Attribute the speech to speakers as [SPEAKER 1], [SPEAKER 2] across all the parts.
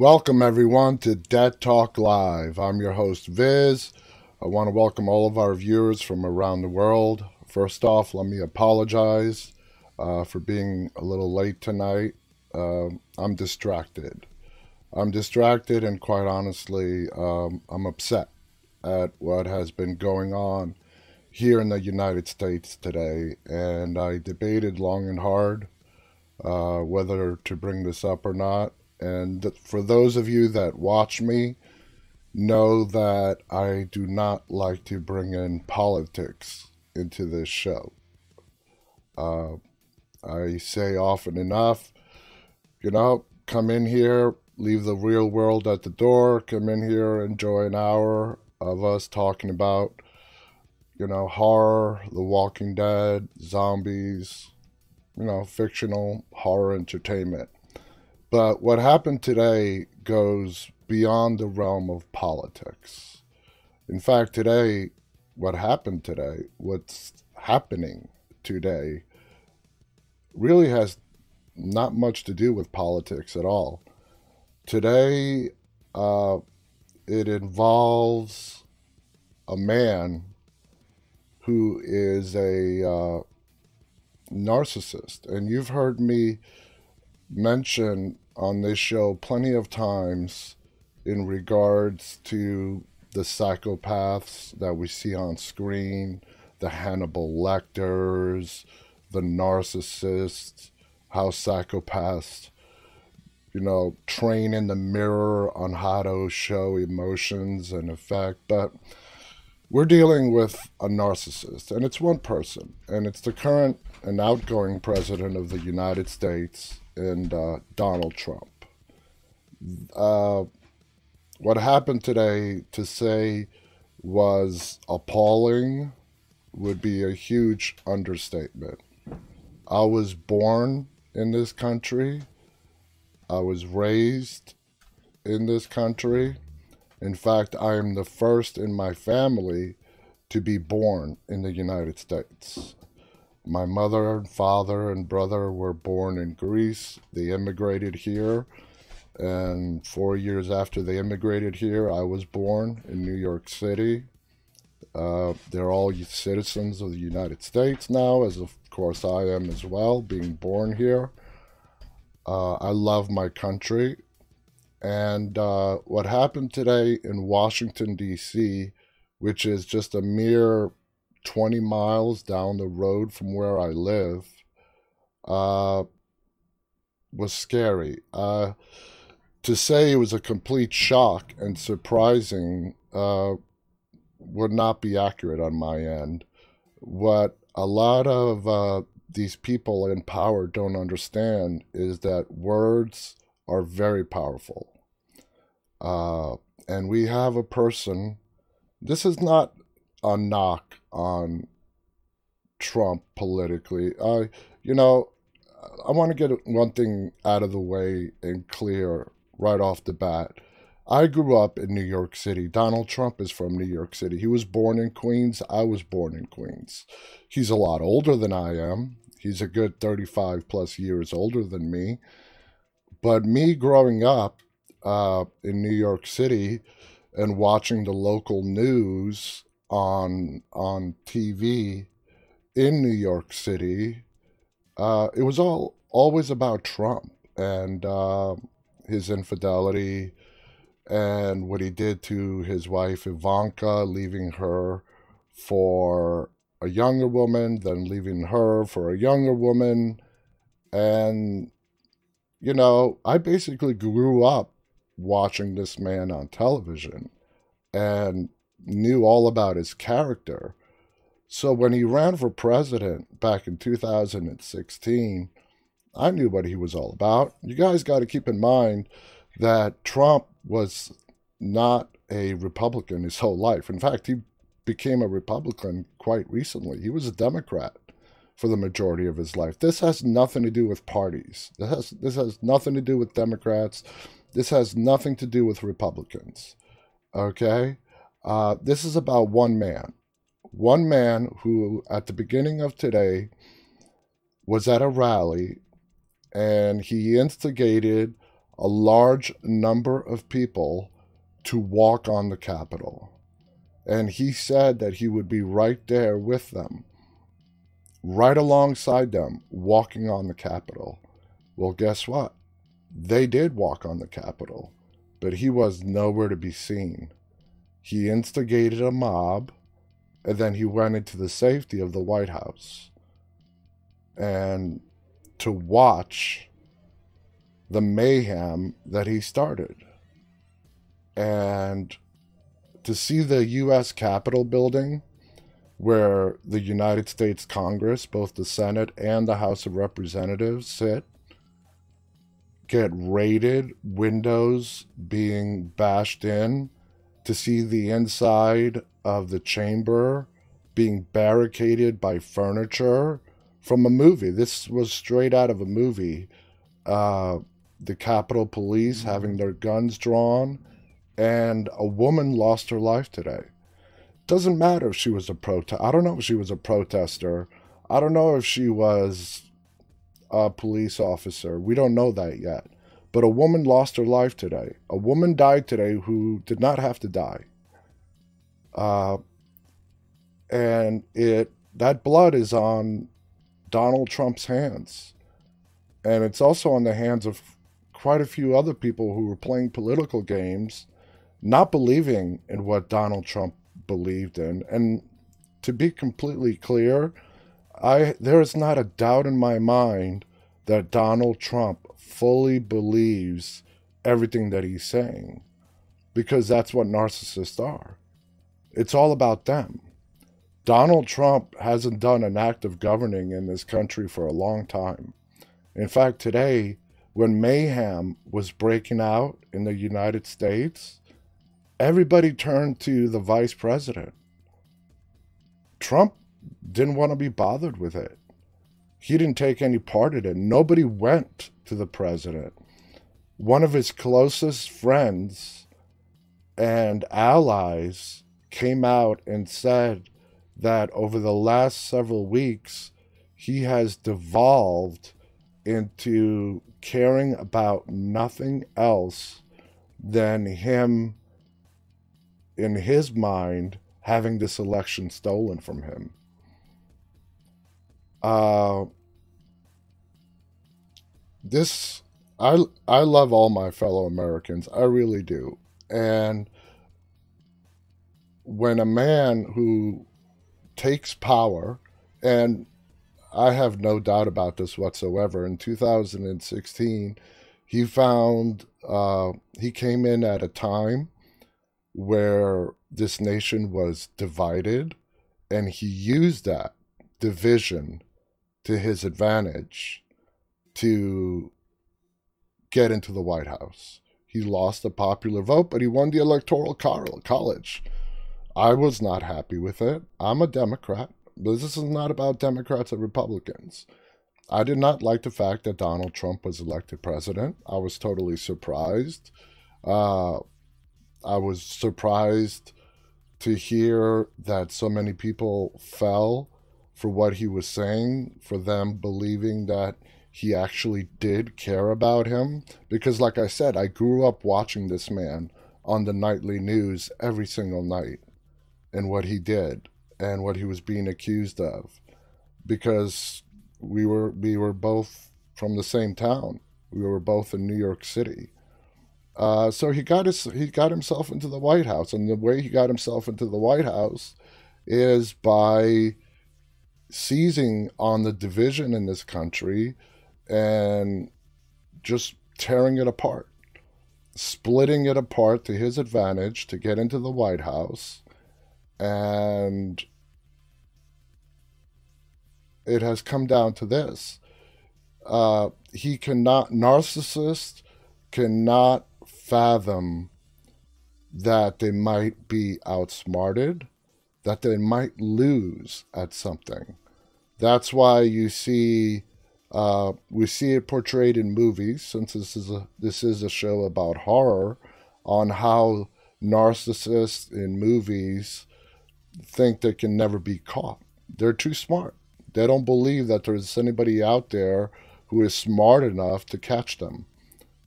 [SPEAKER 1] Welcome, everyone, to Dead Talk Live. I'm your host, Viz. I want to welcome all of our viewers from around the world. First off, let me apologize uh, for being a little late tonight. Uh, I'm distracted. I'm distracted, and quite honestly, um, I'm upset at what has been going on here in the United States today. And I debated long and hard uh, whether to bring this up or not. And for those of you that watch me, know that I do not like to bring in politics into this show. Uh, I say often enough, you know, come in here, leave the real world at the door, come in here, enjoy an hour of us talking about, you know, horror, The Walking Dead, zombies, you know, fictional horror entertainment. But what happened today goes beyond the realm of politics. In fact, today, what happened today, what's happening today, really has not much to do with politics at all. Today, uh, it involves a man who is a uh, narcissist. And you've heard me mention on this show plenty of times in regards to the psychopaths that we see on screen, the Hannibal Lecters, the narcissists, how psychopaths, you know, train in the mirror on how to show emotions and effect. But we're dealing with a narcissist, and it's one person, and it's the current and outgoing president of the United States, and uh, Donald Trump. Uh, what happened today to say was appalling would be a huge understatement. I was born in this country. I was raised in this country. In fact, I am the first in my family to be born in the United States. My mother and father and brother were born in Greece. They immigrated here. And four years after they immigrated here, I was born in New York City. Uh, they're all citizens of the United States now, as of course I am as well, being born here. Uh, I love my country. And uh, what happened today in Washington, D.C., which is just a mere 20 miles down the road from where I live uh, was scary. Uh, to say it was a complete shock and surprising uh, would not be accurate on my end. What a lot of uh, these people in power don't understand is that words are very powerful. Uh, and we have a person, this is not a knock on Trump politically. I, you know, I want to get one thing out of the way and clear right off the bat. I grew up in New York City. Donald Trump is from New York City. He was born in Queens. I was born in Queens. He's a lot older than I am. He's a good 35 plus years older than me. But me growing up uh, in New York City and watching the local news on on TV in New York City, uh, it was all always about Trump and uh, his infidelity and what he did to his wife Ivanka, leaving her for a younger woman, then leaving her for a younger woman. And, you know, I basically grew up watching this man on television. And knew all about his character. So when he ran for president back in 2016, I knew what he was all about. You guys got to keep in mind that Trump was not a Republican his whole life. In fact, he became a Republican quite recently. He was a Democrat for the majority of his life. This has nothing to do with parties. This has this has nothing to do with Democrats. This has nothing to do with Republicans. Okay? Uh, this is about one man. One man who, at the beginning of today, was at a rally and he instigated a large number of people to walk on the Capitol. And he said that he would be right there with them, right alongside them, walking on the Capitol. Well, guess what? They did walk on the Capitol, but he was nowhere to be seen. He instigated a mob, and then he went into the safety of the White House. And to watch the mayhem that he started. And to see the U.S. Capitol building, where the United States Congress, both the Senate and the House of Representatives, sit, get raided, windows being bashed in, to see the inside of the chamber being barricaded by furniture from a movie. This was straight out of a movie. Uh, the Capitol Police mm-hmm. having their guns drawn, and a woman lost her life today. Doesn't matter if she was a protest. I don't know if she was a protester. I don't know if she was a police officer. We don't know that yet. But a woman lost her life today. A woman died today who did not have to die. Uh, and it that blood is on Donald Trump's hands. And it's also on the hands of quite a few other people who were playing political games, not believing in what Donald Trump believed in. And to be completely clear, I there is not a doubt in my mind that Donald Trump fully believes everything that he's saying because that's what narcissists are. It's all about them. Donald Trump hasn't done an act of governing in this country for a long time. In fact, today, when mayhem was breaking out in the United States, everybody turned to the vice president. Trump didn't want to be bothered with it. He didn't take any part in it. Nobody went to the president. One of his closest friends and allies came out and said that over the last several weeks, he has devolved into caring about nothing else than him, in his mind, having this election stolen from him. Uh, this I I love all my fellow Americans. I really do. And when a man who takes power, and I have no doubt about this whatsoever. In 2016, he found uh, he came in at a time where this nation was divided, and he used that division to his advantage to get into the White House. He lost the popular vote, but he won the electoral college. I was not happy with it. I'm a Democrat. But this is not about Democrats and Republicans. I did not like the fact that Donald Trump was elected president. I was totally surprised. Uh, I was surprised to hear that so many people fell for what he was saying, for them believing that he actually did care about him. Because, like I said, I grew up watching this man on the nightly news every single night and what he did and what he was being accused of because we were we were both from the same town. We were both in New York City. Uh, so he got his he got himself into the White House, and the way he got himself into the White House is by seizing on the division in this country and just tearing it apart, splitting it apart to his advantage to get into the White House and it has come down to this. Uh, he cannot, narcissist cannot fathom that they might be outsmarted, that they might lose at something. That's why you see, uh, we see it portrayed in movies, since this is a this is a show about horror, on how narcissists in movies think they can never be caught. They're too smart. They don't believe that there's anybody out there who is smart enough to catch them.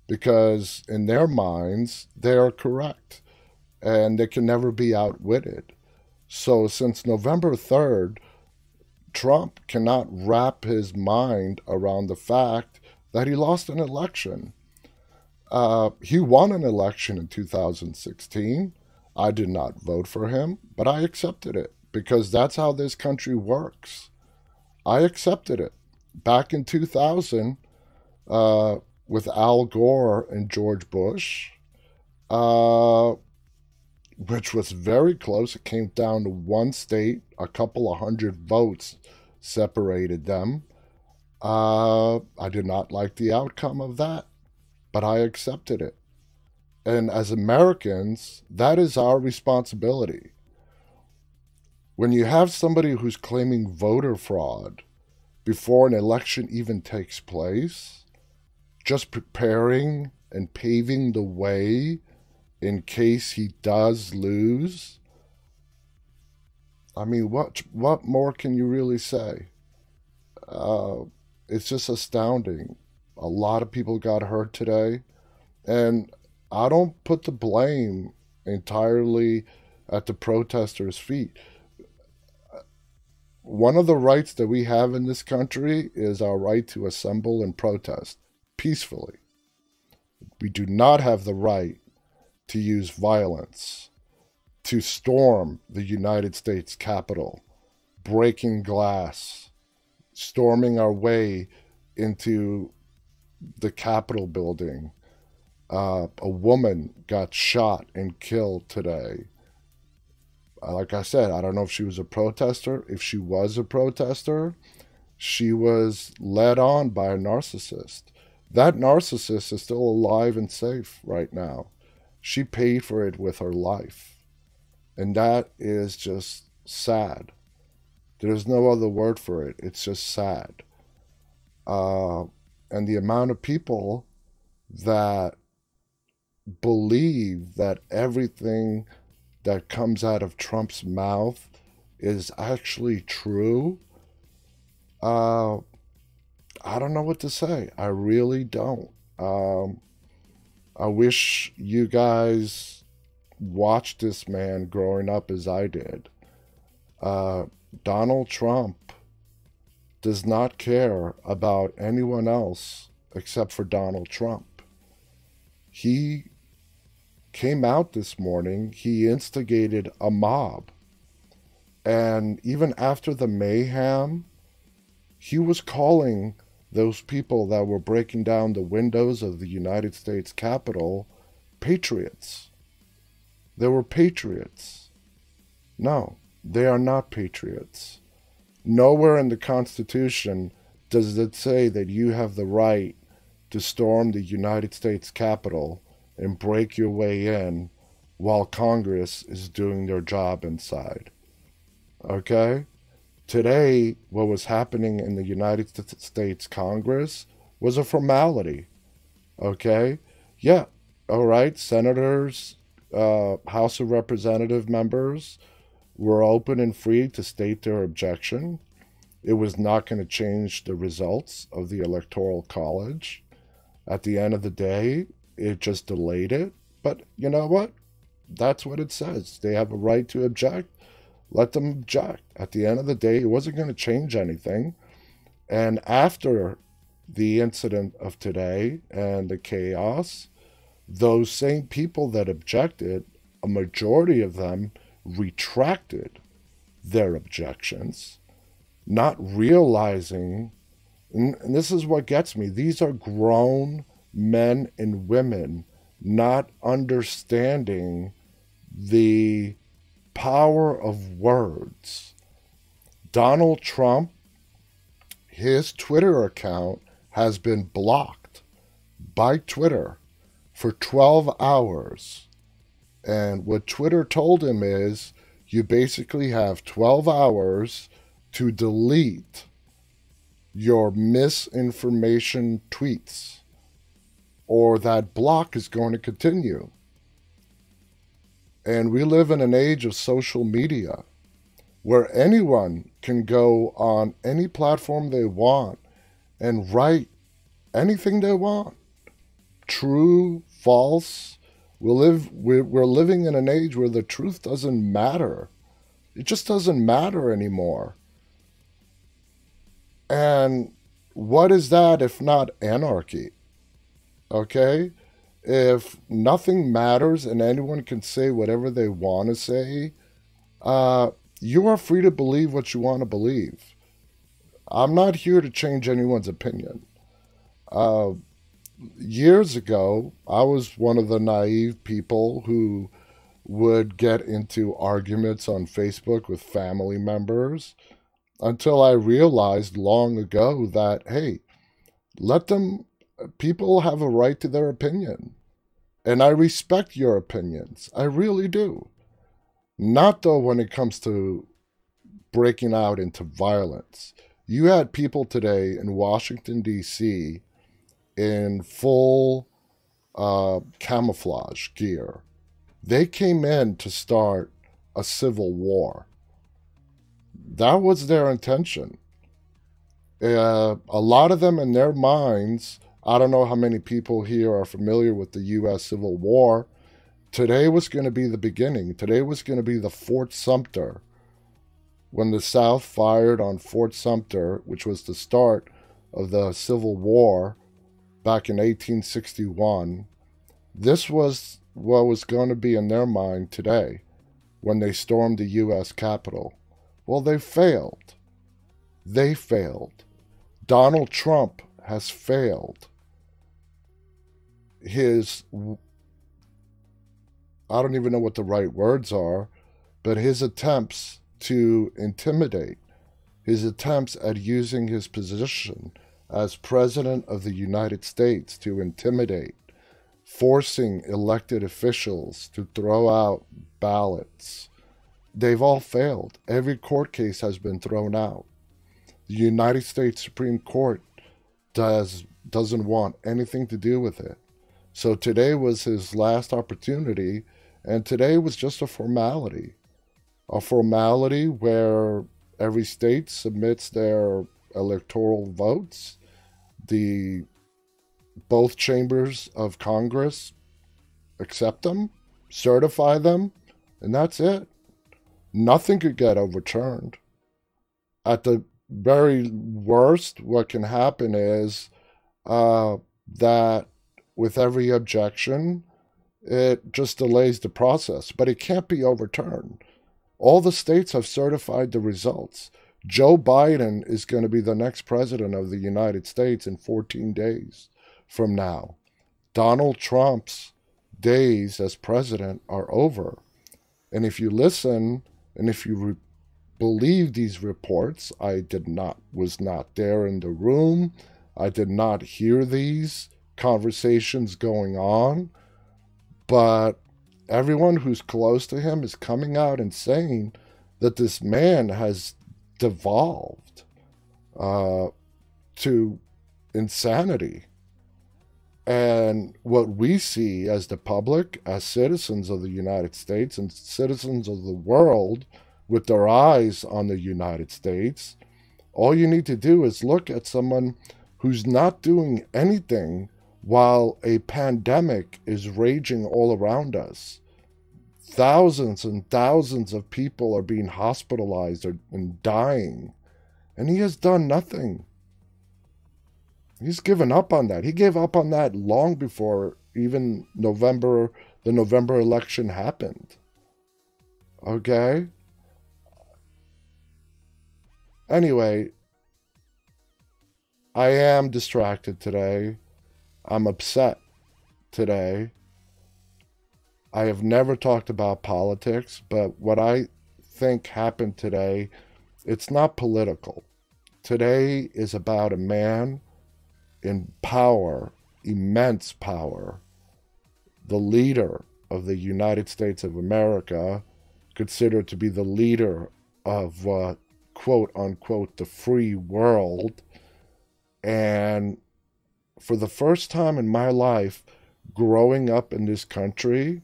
[SPEAKER 1] because in their minds, they are correct and they can never be outwitted. So since November 3rd, Trump cannot wrap his mind around the fact that he lost an election. Uh, he won an election in 2016. I did not vote for him, but I accepted it because that's how this country works. I accepted it. Back in 2000, uh, with Al Gore and George Bush, uh, which was very close. It came down to one state, a couple of hundred votes separated them. Uh, I did not like the outcome of that, but I accepted it. And as Americans, that is our responsibility. When you have somebody who's claiming voter fraud before an election even takes place, just preparing and paving the way in case he does lose. I mean, what what more can you really say? Uh, it's just astounding. A lot of people got hurt today, and I don't put the blame entirely at the protesters' feet. One of the rights that we have in this country is our right to assemble and protest peacefully. We do not have the right to use violence, to storm the United States Capitol, breaking glass, storming our way into the Capitol building. Uh, a woman got shot and killed today. Uh, like I said, I don't know if she was a protester. If she was a protester, she was led on by a narcissist. That narcissist is still alive and safe right now. She paid for it with her life. And that is just sad. There's no other word for it. It's just sad. Uh, and the amount of people that believe that everything that comes out of Trump's mouth is actually true, uh, I don't know what to say. I really don't. Um, I wish you guys watched this man growing up as I did. Uh, Donald Trump does not care about anyone else except for Donald Trump. He came out this morning, he instigated a mob. And even after the mayhem, he was calling those people that were breaking down the windows of the United States Capitol patriots. They were patriots. No, they are not patriots. Nowhere in the Constitution does it say that you have the right to storm the United States Capitol and break your way in while Congress is doing their job inside. Okay? Today, what was happening in the United States Congress was a formality. Okay? Yeah, all right. Senators, uh, House of Representative members were open and free to state their objection. It was not going to change the results of the Electoral College. At the end of the day, it just delayed it. But you know what? That's what it says. They have a right to object let them object. At the end of the day, it wasn't going to change anything. And after the incident of today and the chaos, those same people that objected, a majority of them retracted their objections, not realizing, and this is what gets me, these are grown men and women not understanding the power of words. Donald Trump, his Twitter account has been blocked by Twitter for 12 hours. And what Twitter told him is you basically have 12 hours to delete your misinformation tweets, or that block is going to continue. And we live in an age of social media where anyone can go on any platform they want and write anything they want. true, false. We live, we're, we're living in an age where the truth doesn't matter. It just doesn't matter anymore. And what is that if not anarchy? Okay? If nothing matters and anyone can say whatever they want to say, uh, you are free to believe what you want to believe. I'm not here to change anyone's opinion. Uh, years ago, I was one of the naive people who would get into arguments on Facebook with family members until I realized long ago that, hey, let them, people have a right to their opinion. And I respect your opinions. I really do. Not though when it comes to breaking out into violence. You had people today in Washington, D.C., in full uh, camouflage gear. They came in to start a civil war. That was their intention. Uh, a lot of them, in their minds, I don't know how many people here are familiar with the U.S. Civil War. Today was going to be the beginning. Today was going to be the Fort Sumter when the South fired on Fort Sumter, which was the start of the Civil War back in 1861, this was what was going to be in their mind today when they stormed the U.S. Capitol. Well, they failed. They failed. Donald Trump has failed. His, I don't even know what the right words are, but his attempts to intimidate, his attempts at using his position as President of the United States to intimidate, forcing elected officials to throw out ballots. They've all failed. Every court case has been thrown out. The United States Supreme Court does doesn't want anything to do with it. So today was his last opportunity, and today was just a formality a formality where every state submits their electoral votes. The both chambers of Congress accept them, certify them, and that's it. Nothing could get overturned. At the very worst, what can happen is uh, that with every objection, it just delays the process, but it can't be overturned. All the states have certified the results. Joe Biden is going to be the next president of the United States in 14 days from now. Donald Trump's days as president are over. And if you listen and if you re- believe these reports, I did not was not there in the room. I did not hear these conversations going on, but everyone who's close to him is coming out and saying that this man has devolved uh, to insanity. And what we see as the public, as citizens of the United States and citizens of the world with their eyes on the United States, all you need to do is look at someone who's not doing anything while a pandemic is raging all around us. Thousands and thousands of people are being hospitalized and dying, and he has done nothing. He's given up on that. He gave up on that long before even November, the November election happened. Okay? Anyway, I am distracted today. I'm upset today. I have never talked about politics, but what I think happened today, it's not political. Today is about a man in power, immense power, the leader of the United States of America, considered to be the leader of uh, quote unquote the free world. And for the first time in my life, growing up in this country,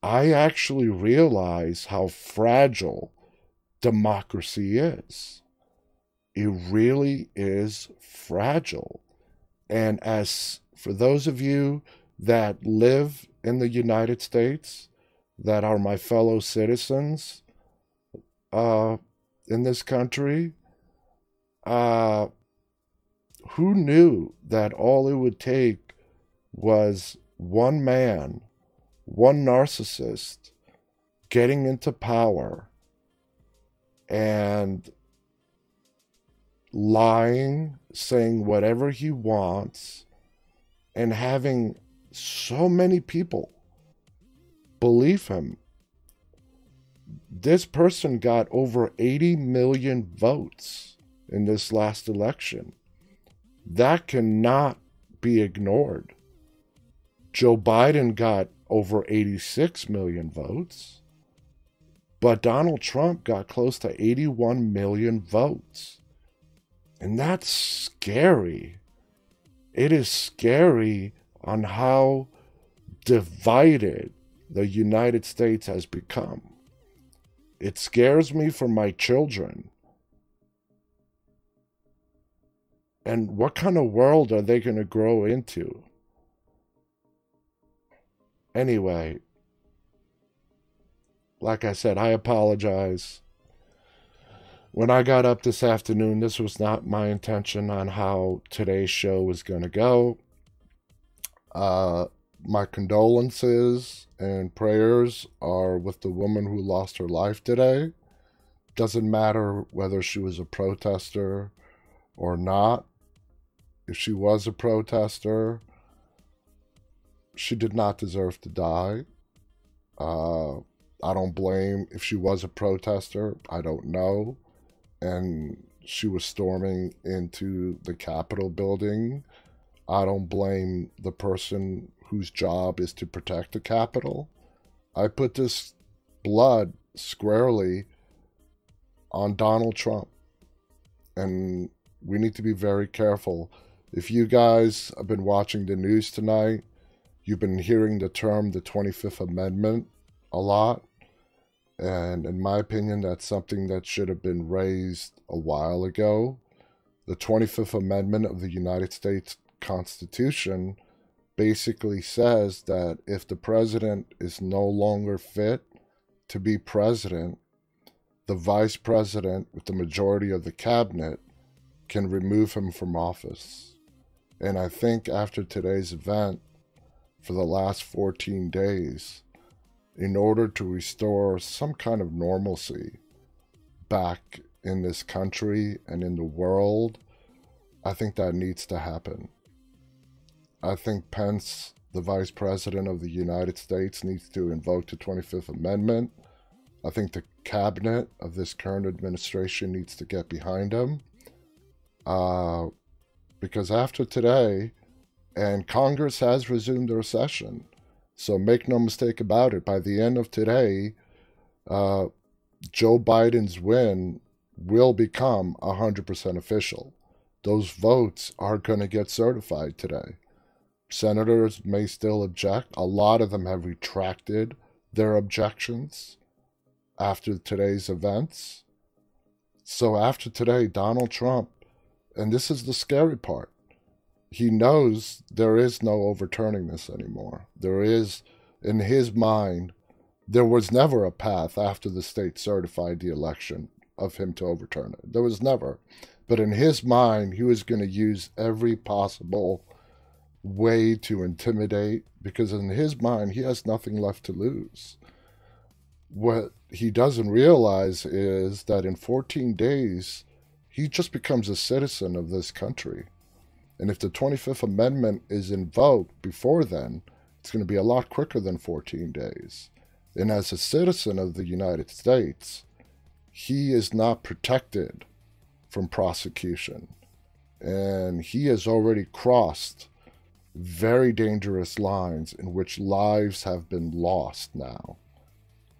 [SPEAKER 1] I actually realize how fragile democracy is. It really is fragile. And as for those of you that live in the United States, that are my fellow citizens uh, in this country, uh, who knew that all it would take was one man, one narcissist getting into power and lying, saying whatever he wants, and having so many people believe him. This person got over 80 million votes in this last election. That cannot be ignored. Joe Biden got over 86 million votes, but Donald Trump got close to 81 million votes. And that's scary. It is scary on how divided the United States has become. It scares me for my children. And what kind of world are they going to grow into? Anyway, like I said, I apologize. When I got up this afternoon, this was not my intention on how today's show was going to go. Uh, my condolences and prayers are with the woman who lost her life today. Doesn't matter whether she was a protester or not. If she was a protester, she did not deserve to die. Uh, I don't blame if she was a protester. I don't know. And she was storming into the Capitol building. I don't blame the person whose job is to protect the Capitol. I put this blood squarely on Donald Trump. And we need to be very careful. If you guys have been watching the news tonight, you've been hearing the term the 25th Amendment a lot. And in my opinion, that's something that should have been raised a while ago. The 25th Amendment of the United States Constitution basically says that if the president is no longer fit to be president, the vice president, with the majority of the cabinet, can remove him from office. And I think after today's event, for the last 14 days, in order to restore some kind of normalcy back in this country and in the world, I think that needs to happen. I think Pence, the Vice President of the United States, needs to invoke the 25th Amendment. I think the cabinet of this current administration needs to get behind him. Uh, because after today, and Congress has resumed their session. So make no mistake about it, by the end of today, uh, Joe Biden's win will become 100% official. Those votes are going to get certified today. Senators may still object. A lot of them have retracted their objections after today's events. So, after today, Donald Trump, and this is the scary part, he knows there is no overturning this anymore. There is, in his mind, there was never a path after the state certified the election of him to overturn it. There was never. But in his mind, he was going to use every possible way to intimidate because in his mind he has nothing left to lose. What he doesn't realize is that in 14 days he just becomes a citizen of this country. And if the 25th Amendment is invoked before then, it's going to be a lot quicker than 14 days. And as a citizen of the United States, he is not protected from prosecution. And he has already crossed very dangerous lines in which lives have been lost now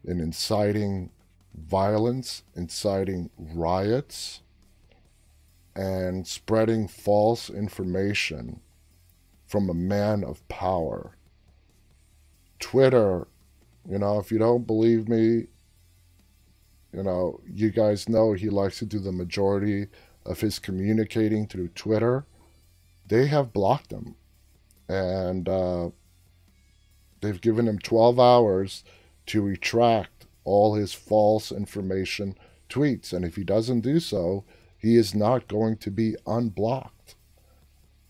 [SPEAKER 1] in inciting violence, inciting riots, and spreading false information from a man of power. Twitter, you know, if you don't believe me, you know, you guys know he likes to do the majority of his communicating through Twitter. They have blocked him and uh, they've given him 12 hours to retract all his false information tweets. And if he doesn't do so, he is not going to be unblocked.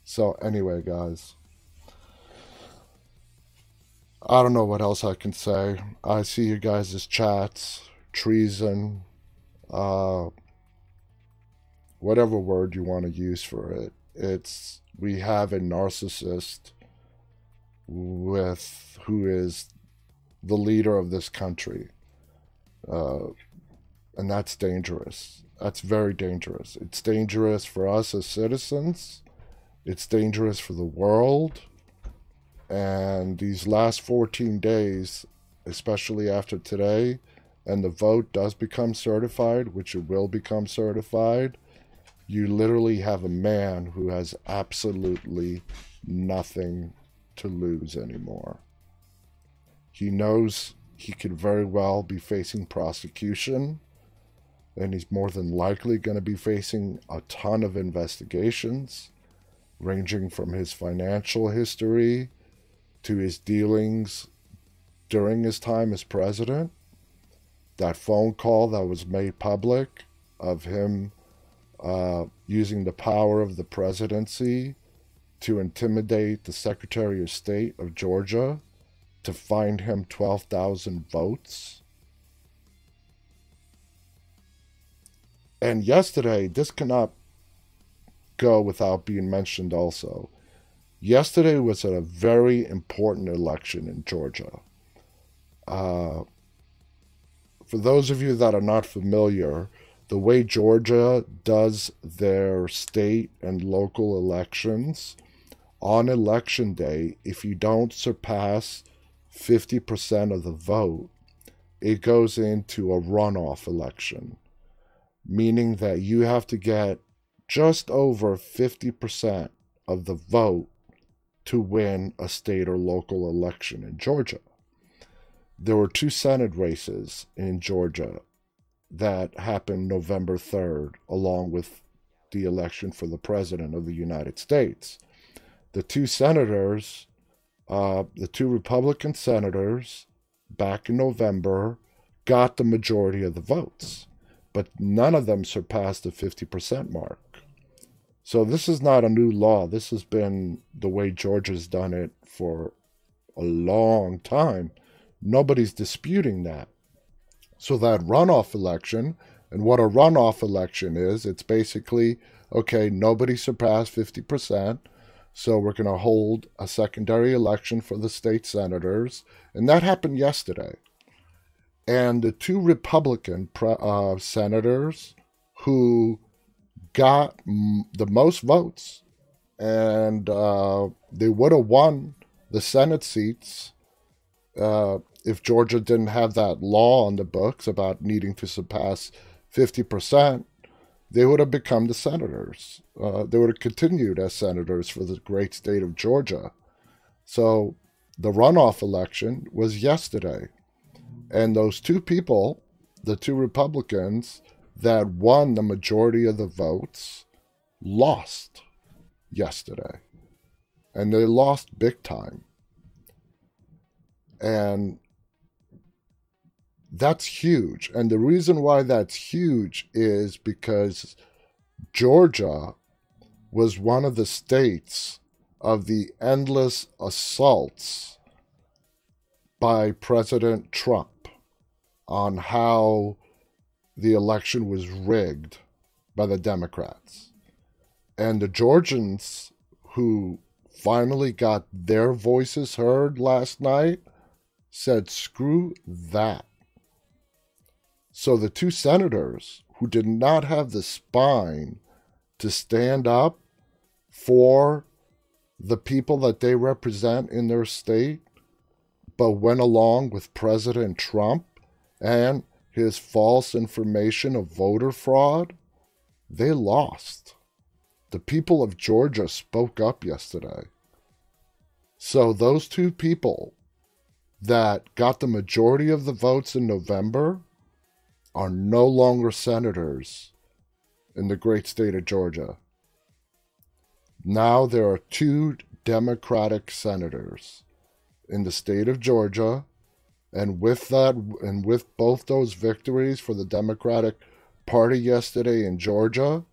[SPEAKER 1] So, anyway, guys, I don't know what else I can say. I see you guys' chats, treason, uh, whatever word you want to use for it. It's we have a narcissist with who is the leader of this country. Uh, and that's dangerous. That's very dangerous. It's dangerous for us as citizens. It's dangerous for the world. And these last 14 days, especially after today, and the vote does become certified, which it will become certified, you literally have a man who has absolutely nothing to lose anymore. He knows he could very well be facing prosecution, and he's more than likely going to be facing a ton of investigations, ranging from his financial history to his dealings during his time as president. That phone call that was made public of him uh, using the power of the presidency to intimidate the Secretary of State of Georgia to find him 12,000 votes. And yesterday, this cannot go without being mentioned also. Yesterday was a very important election in Georgia. Uh, for those of you that are not familiar, the way Georgia does their state and local elections, on election day, if you don't surpass 50% of the vote, it goes into a runoff election, meaning that you have to get just over 50% of the vote to win a state or local election in Georgia. There were two Senate races in Georgia that happened November 3rd, along with the election for the President of the United States. The two senators, uh, the two Republican senators, back in November, got the majority of the votes, but none of them surpassed the 50% mark. So this is not a new law. This has been the way Georgia's done it for a long time. Nobody's disputing that. So that runoff election, and what a runoff election is, it's basically okay, nobody surpassed 50%, so we're going to hold a secondary election for the state senators. And that happened yesterday. And the two Republican uh, senators who got m- the most votes, and uh, they would have won the Senate seats uh, if Georgia didn't have that law on the books about needing to surpass 50%, they would have become the senators. Uh, they would have continued as senators for the great state of Georgia. So the runoff election was yesterday. And those two people, the two Republicans that won the majority of the votes, lost yesterday. And they lost big time. And that's huge. And the reason why that's huge is because Georgia was one of the states of the endless assaults by President Trump on how the election was rigged by the Democrats. And the Georgians who finally got their voices heard last night said, screw that. So the two senators who did not have the spine to stand up for the people that they represent in their state, but went along with President Trump and his false information of voter fraud, they lost. The people of Georgia spoke up yesterday. So those two people that got the majority of the votes in November are no longer senators in the great state of Georgia. Now there are two Democratic senators in the state of Georgia. And with that, and with both those victories for the Democratic Party yesterday in Georgia,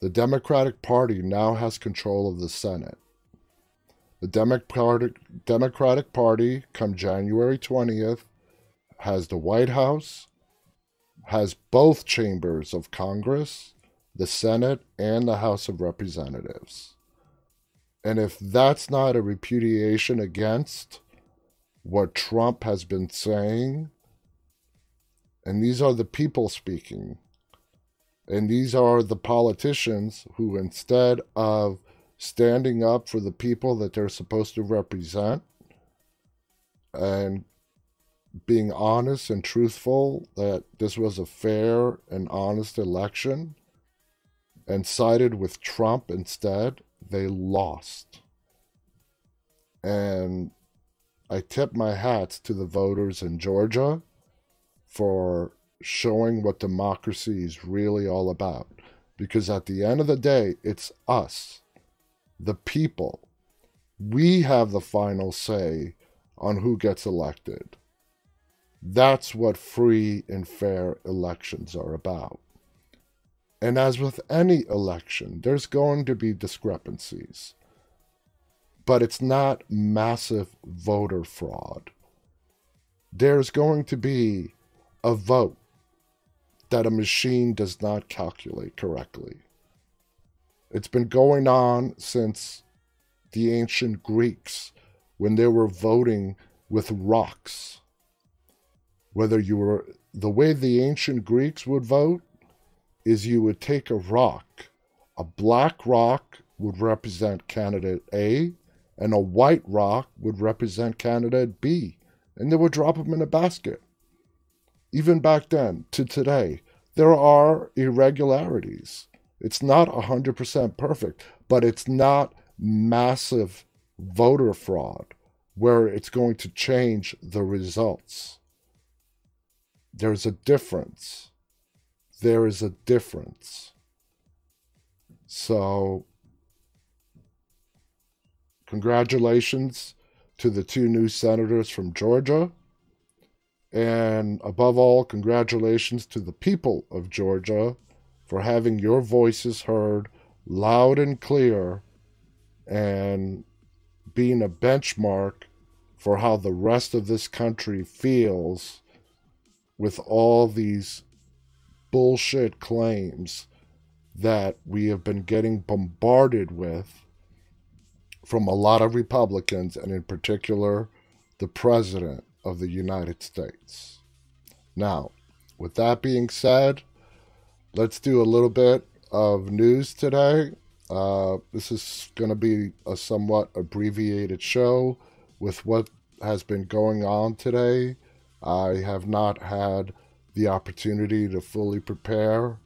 [SPEAKER 1] the Democratic Party now has control of the Senate. The Democratic, Democratic Party, come January 20th, has the White House, has both chambers of Congress, the Senate, and the House of Representatives. And if that's not a repudiation against what Trump has been saying, and these are the people speaking, and these are the politicians who, instead of standing up for the people that they're supposed to represent and being honest and truthful that this was a fair and honest election and sided with Trump instead, they lost. And I tip my hat to the voters in Georgia for showing what democracy is really all about. Because at the end of the day, it's us the people. We have the final say on who gets elected. That's what free and fair elections are about. And as with any election, there's going to be discrepancies. But it's not massive voter fraud. There's going to be a vote that a machine does not calculate correctly. It's been going on since the ancient Greeks when they were voting with rocks. Whether you were the way the ancient Greeks would vote is you would take a rock. A black rock would represent candidate A, and a white rock would represent candidate B, and they would drop them in a basket. Even back then to today, there are irregularities. It's not 100% perfect, but it's not massive voter fraud where it's going to change the results. There's a difference. There is a difference. So, congratulations to the two new senators from Georgia. And above all, congratulations to the people of Georgia for having your voices heard loud and clear and being a benchmark for how the rest of this country feels with all these bullshit claims that we have been getting bombarded with from a lot of Republicans, and in particular, the President of the United States. Now, with that being said, let's do a little bit of news today. Uh, this is going to be a somewhat abbreviated show with what has been going on today. I have not had the opportunity to fully prepare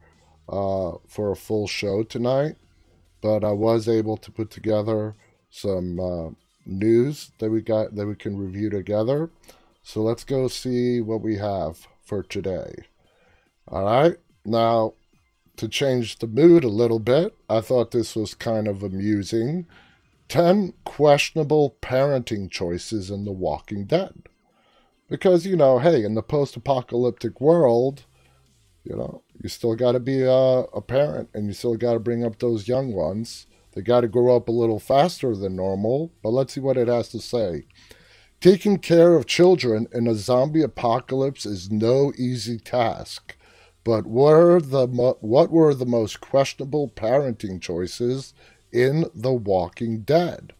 [SPEAKER 1] uh, for a full show tonight, but I was able to put together some uh, news that we got that we can review together. So let's go see what we have for today. All right. Now, to change the mood a little bit, I thought this was kind of amusing. 10 questionable parenting choices in The Walking Dead. Because, you know, hey, in the post apocalyptic world, you know, you still got to be a, a, parent and you still got to bring up those young ones. They got to grow up a little faster than normal, but let's see what it has to say. Taking care of children in a zombie apocalypse is no easy task. But were the what were the most questionable parenting choices in The Walking Dead?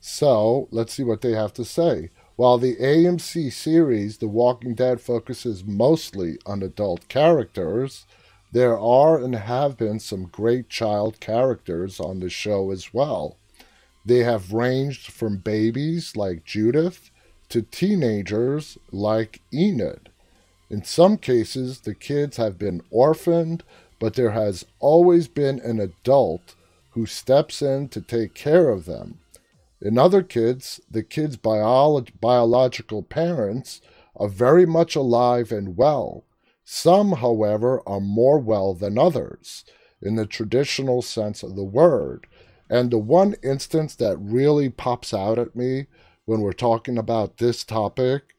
[SPEAKER 1] So let's see what they have to say. While the AMC series The Walking Dead focuses mostly on adult characters, there are and have been some great child characters on the show as well. They have ranged from babies like Judith to teenagers like Enid. In some cases, the kids have been orphaned, but there has always been an adult who steps in to take care of them. In other kids, the kids' bio- biological parents are very much alive and well. Some, however, are more well than others, in the traditional sense of the word, And the one instance that really pops out at me when we're talking about this topic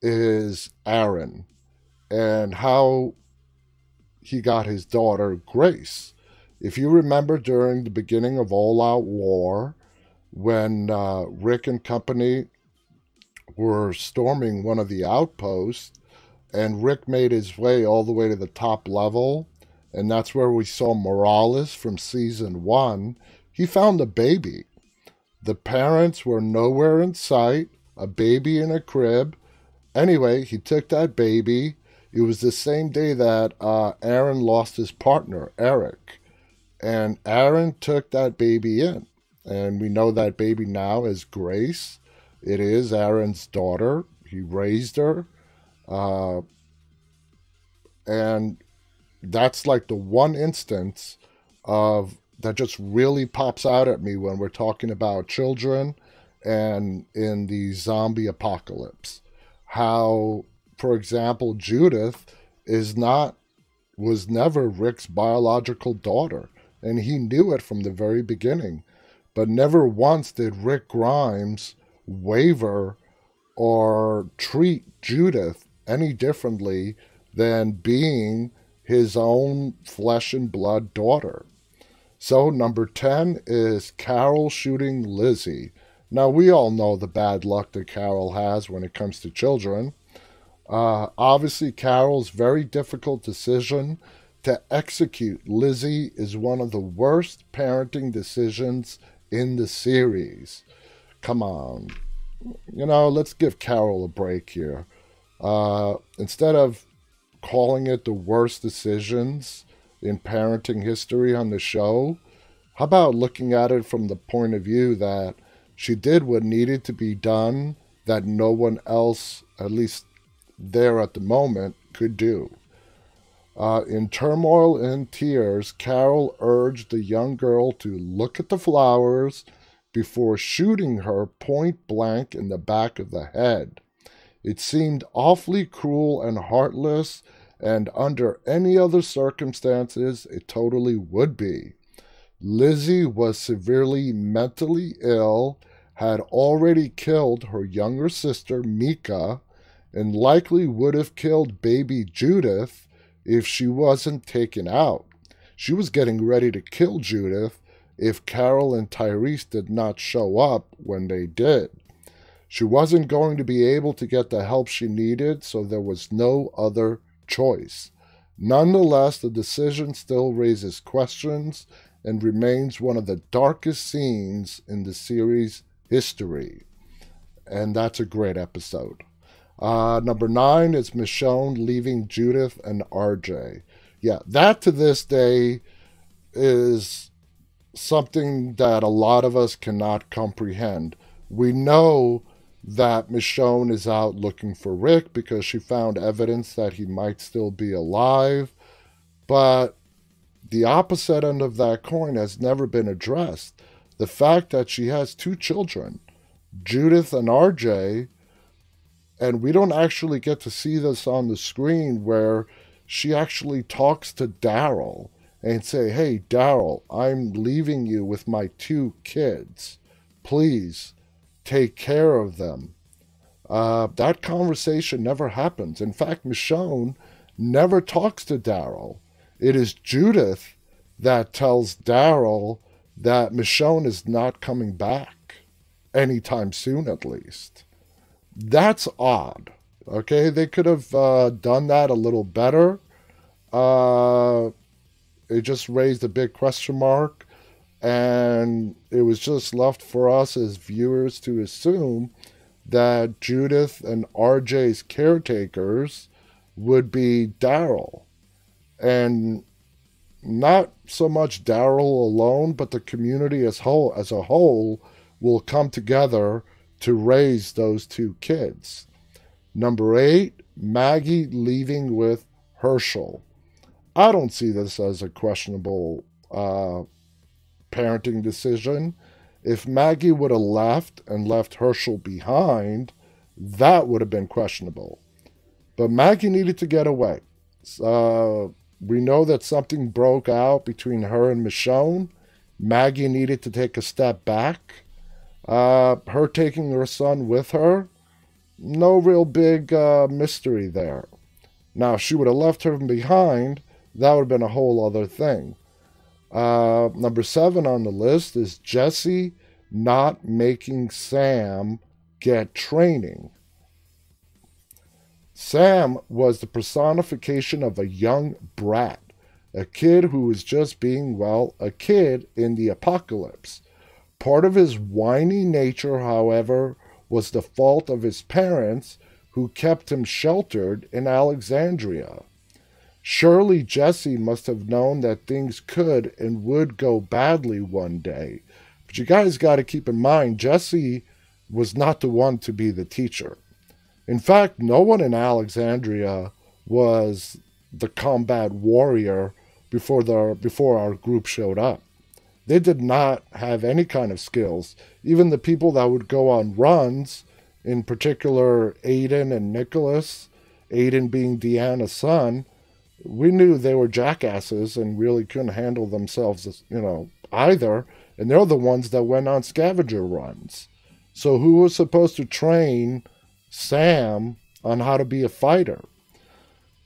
[SPEAKER 1] is Aaron and how he got his daughter Grace. If you remember during the beginning of All Out War, when uh, Rick and company were storming one of the outposts, and Rick made his way all the way to the top level, and that's where we saw Morales from season one. He found a baby. The parents were nowhere in sight, a baby in a crib. Anyway, he took that baby. It was the same day that uh, Aaron lost his partner, Eric. And Aaron took that baby in. And we know that baby now is Grace. It is Aaron's daughter. He raised her. Uh, and that's like the one instance of that just really pops out at me when we're talking about children and in the zombie apocalypse. How, for example, Judith is not, was never Rick's biological daughter, and he knew it from the very beginning. But never once did Rick Grimes waver or treat Judith any differently than being his own flesh and blood daughter. So, number 10 is Carol shooting Lizzie. Now, we all know the bad luck that Carol has when it comes to children. Uh, obviously, Carol's very difficult decision to execute Lizzie is one of the worst parenting decisions in the series. Come on. You know, let's give Carol a break here. Uh, instead of calling it the worst decisions, in parenting history on the show. How about looking at it from the point of view that she did what needed to be done that no one else, at least there at the moment, could do? Uh, in turmoil and tears, Carol urged the young girl to look at the flowers before shooting her point blank in the back of the head. It seemed awfully cruel and heartless and under any other circumstances, it totally would be. Lizzie was severely mentally ill, had already killed her younger sister, Mika, and likely would have killed baby Judith if she wasn't taken out. She was getting ready to kill Judith if Carol and Tyrese did not show up when they did. She wasn't going to be able to get the help she needed, so there was no other choice. Nonetheless, the decision still raises questions and remains one of the darkest scenes in the series' history. And that's a great episode. Uh, number nine is Michonne leaving Judith and RJ. Yeah, that to this day is something that a lot of us cannot comprehend. We know that Michonne is out looking for Rick because she found evidence that he might still be alive. But the opposite end of that coin has never been addressed. The fact that she has two children, Judith and RJ, and we don't actually get to see this on the screen where she actually talks to Daryl and say, "Hey Daryl, I'm leaving you with my two kids. Please take care of them. Uh, that conversation never happens. In fact, Michonne never talks to Daryl. It is Judith that tells Daryl that Michonne is not coming back anytime soon, at least. That's odd. Okay, they could have uh, done that a little better. Uh, it just raised a big question mark and it was just left for us as viewers to assume that Judith and RJ's caretakers would be Daryl. And not so much Daryl alone, but the community as whole as a whole will come together to raise those two kids. Number eight, Maggie leaving with Hershel. I don't see this as a questionable uh, parenting decision. If Maggie would have left and left Hershel behind, that would have been questionable. But Maggie needed to get away. Uh, we know that something broke out between her and Michonne. Maggie needed to take a step back. Uh, her taking her son with her, no real big uh, mystery there. Now, if she would have left him behind, that would have been a whole other thing. Uh, number seven on the list is Jesse not making Sam get training. Sam was the personification of a young brat, a kid who was just being, well, a kid in the apocalypse. Part of his whiny nature, however, was the fault of his parents who kept him sheltered in Alexandria. Surely Jesse must have known that things could and would go badly one day. But you guys got to keep in mind, Jesse was not the one to be the teacher. In fact, no one in Alexandria was the combat warrior before the before our group showed up. They did not have any kind of skills. Even the people that would go on runs, in particular Aiden and Nicholas, Aiden being Deanna's son, we knew they were jackasses and really couldn't handle themselves, you know, either. And they're the ones that went on scavenger runs. So who was supposed to train Sam on how to be a fighter?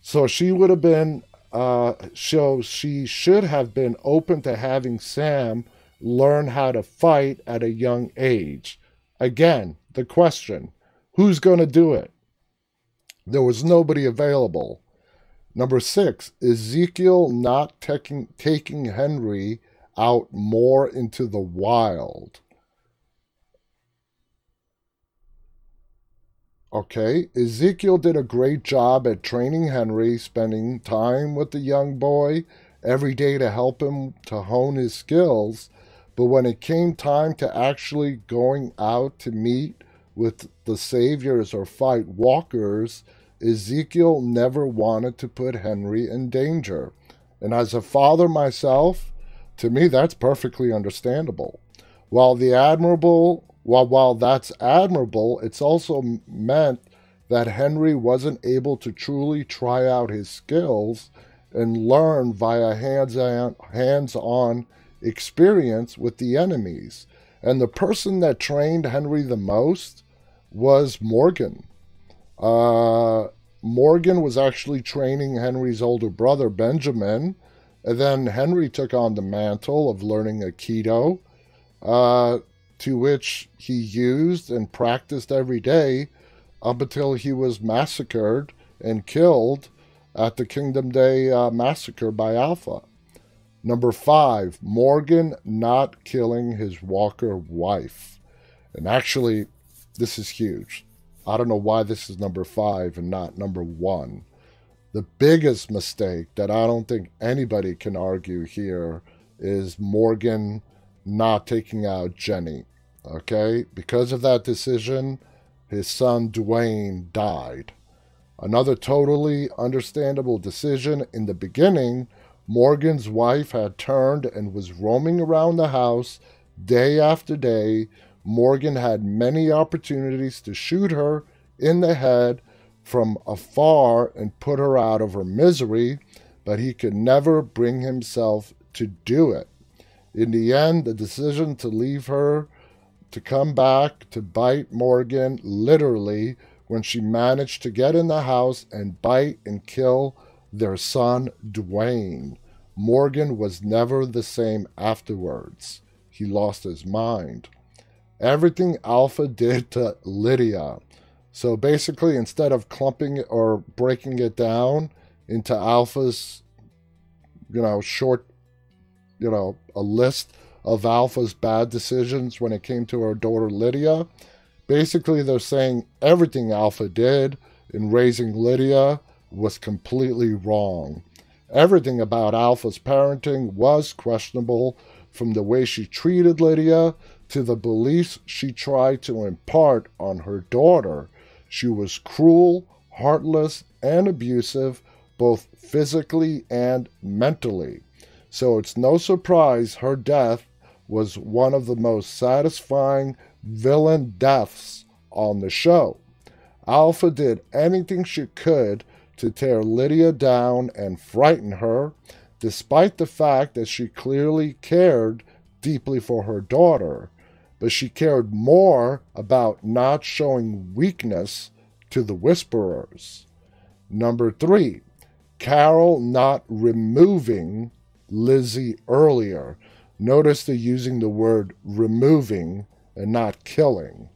[SPEAKER 1] So she would have been, uh, so she should have been open to having Sam learn how to fight at a young age. Again, the question who's going to do it? There was nobody available. Number six, Ezekiel not taking, taking Henry out more into the wild. Okay, Ezekiel did a great job at training Henry, spending time with the young boy every day to help him to hone his skills. But when it came time to actually going out to meet with the saviors or fight walkers, Ezekiel never wanted to put Henry in danger. And as a father myself, to me that's perfectly understandable. While the admirable while while that's admirable, it's also meant that Henry wasn't able to truly try out his skills and learn via hands-on, hands-on experience with the enemies. And the person that trained Henry the most was Morgan. Uh, Morgan was actually training Henry's older brother, Benjamin, and then Henry took on the mantle of learning Aikido, uh, to which he used and practiced every day up until he was massacred and killed at the Kingdom Day uh, massacre by Alpha. Number five, Morgan not killing his Walker wife. And actually, this is huge. I don't know why this is number five and not number one. The biggest mistake that I don't think anybody can argue here is Morgan not taking out Jenny. Okay? Because of that decision, his son Duane died. Another totally understandable decision in the beginning, Morgan's wife had turned and was roaming around the house day after day Morgan had many opportunities to shoot her in the head from afar and put her out of her misery, but he could never bring himself to do it. In the end, the decision to leave her to come back to bite Morgan literally when she managed to get in the house and bite and kill their son Duane. Morgan was never the same afterwards. He lost his mind everything Alpha did to Lydia. So basically, instead of clumping it or breaking it down into Alpha's, you know, short, you know, a list of Alpha's bad decisions when it came to her daughter Lydia, basically they're saying everything Alpha did in raising Lydia was completely wrong. Everything about Alpha's parenting was questionable from the way she treated Lydia to the beliefs she tried to impart on her daughter. She was cruel, heartless, and abusive, both physically and mentally. So it's no surprise her death was one of the most satisfying villain deaths on the show. Alpha did anything she could to tear Lydia down and frighten her, despite the fact that she clearly cared deeply for her daughter, but she cared more about not showing weakness to the whisperers. Number three, Carol not removing Lizzie earlier. Notice they're using the word removing and not killing.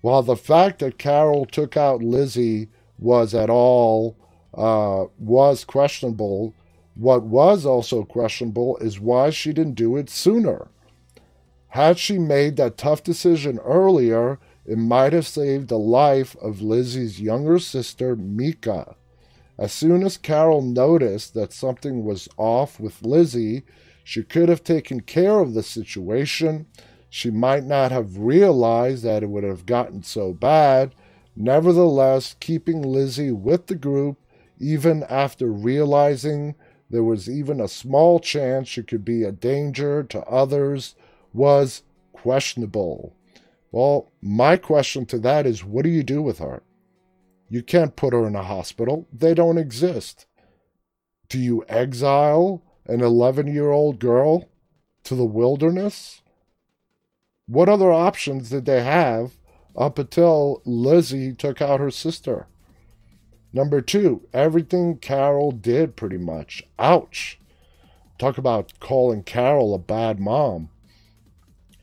[SPEAKER 1] While the fact that Carol took out Lizzie was at all uh, was questionable, what was also questionable is why she didn't do it sooner. Had she made that tough decision earlier, it might have saved the life of Lizzie's younger sister, Mika. As soon as Carol noticed that something was off with Lizzie, she could have taken care of the situation. She might not have realized that it would have gotten so bad. Nevertheless, keeping Lizzie with the group, even after realizing there was even a small chance she could be a danger to others, was questionable. Well, my question to that is what do you do with her? You can't put her in a hospital, they don't exist. Do you exile an 11 year old girl to the wilderness? What other options did they have up until Lizzie took out her sister? Number two, everything Carol did pretty much. Ouch. Talk about calling Carol a bad mom.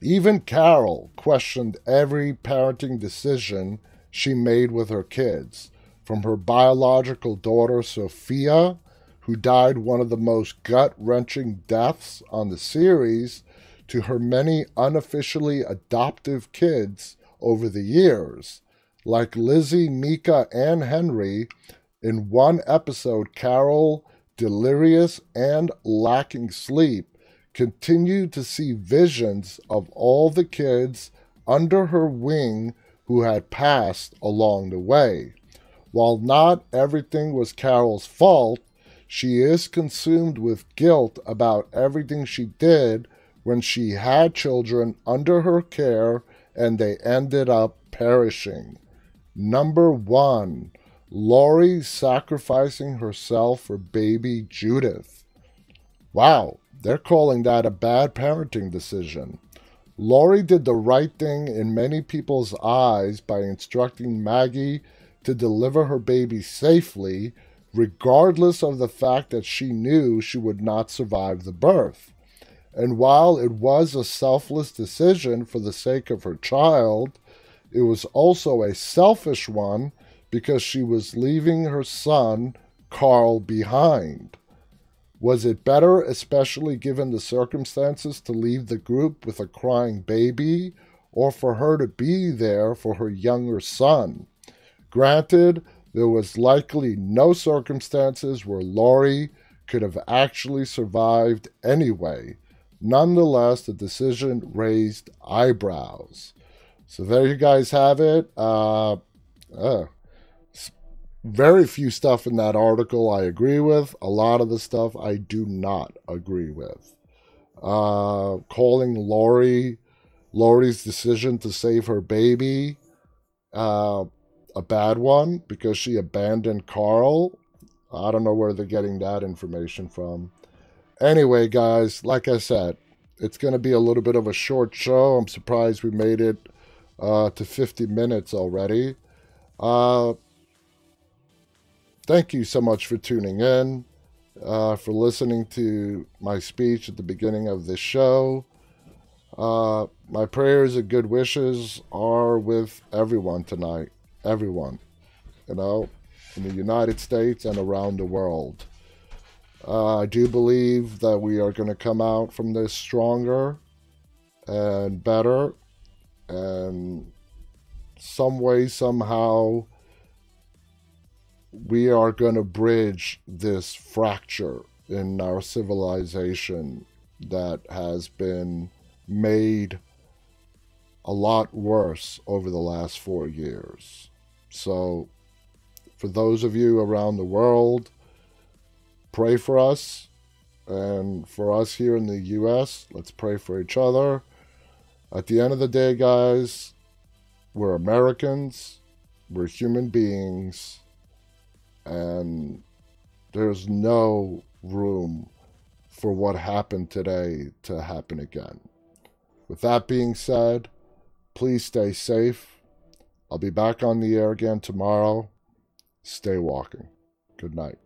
[SPEAKER 1] Even Carol questioned every parenting decision she made with her kids, from her biological daughter Sophia, who died one of the most gut wrenching deaths on the series, to her many unofficially adoptive kids over the years. Like Lizzie, Mika, and Henry, in one episode, Carol, delirious and lacking sleep, continued to see visions of all the kids under her wing who had passed along the way. While not everything was Carol's fault, she is consumed with guilt about everything she did when she had children under her care and they ended up perishing. Number one, Lori sacrificing herself for baby Judith. Wow, they're calling that a bad parenting decision. Lori did the right thing in many people's eyes by instructing Maggie to deliver her baby safely, regardless of the fact that she knew she would not survive the birth. And while it was a selfless decision for the sake of her child, it was also a selfish one because she was leaving her son, Carl, behind. Was it better, especially given the circumstances, to leave the group with a crying baby or for her to be there for her younger son? Granted, there was likely no circumstances where Lori could have actually survived anyway. Nonetheless, the decision raised eyebrows. So there you guys have it. Uh, uh, very few stuff in that article I agree with. A lot of the stuff I do not agree with. Uh, calling Lori, Lori's decision to save her baby, uh, a bad one because she abandoned Carl. I don't know where they're getting that information from. Anyway, guys, like I said, it's going to be a little bit of a short show. I'm surprised we made it uh, to 50 minutes already. Uh, thank you so much for tuning in, uh, for listening to my speech at the beginning of this show. Uh, my prayers and good wishes are with everyone tonight. Everyone. You know, in the United States and around the world. Uh, I do believe that we are going to come out from this stronger and better, and some way, somehow, we are going to bridge this fracture in our civilization that has been made a lot worse over the last four years. So, for those of you around the world, pray for us. And for us here in the U.S., let's pray for each other. At the end of the day, guys, we're Americans, we're human beings and there's no room for what happened today to happen again. With that being said, please stay safe. I'll be back on the air again tomorrow. Stay walking. Good night.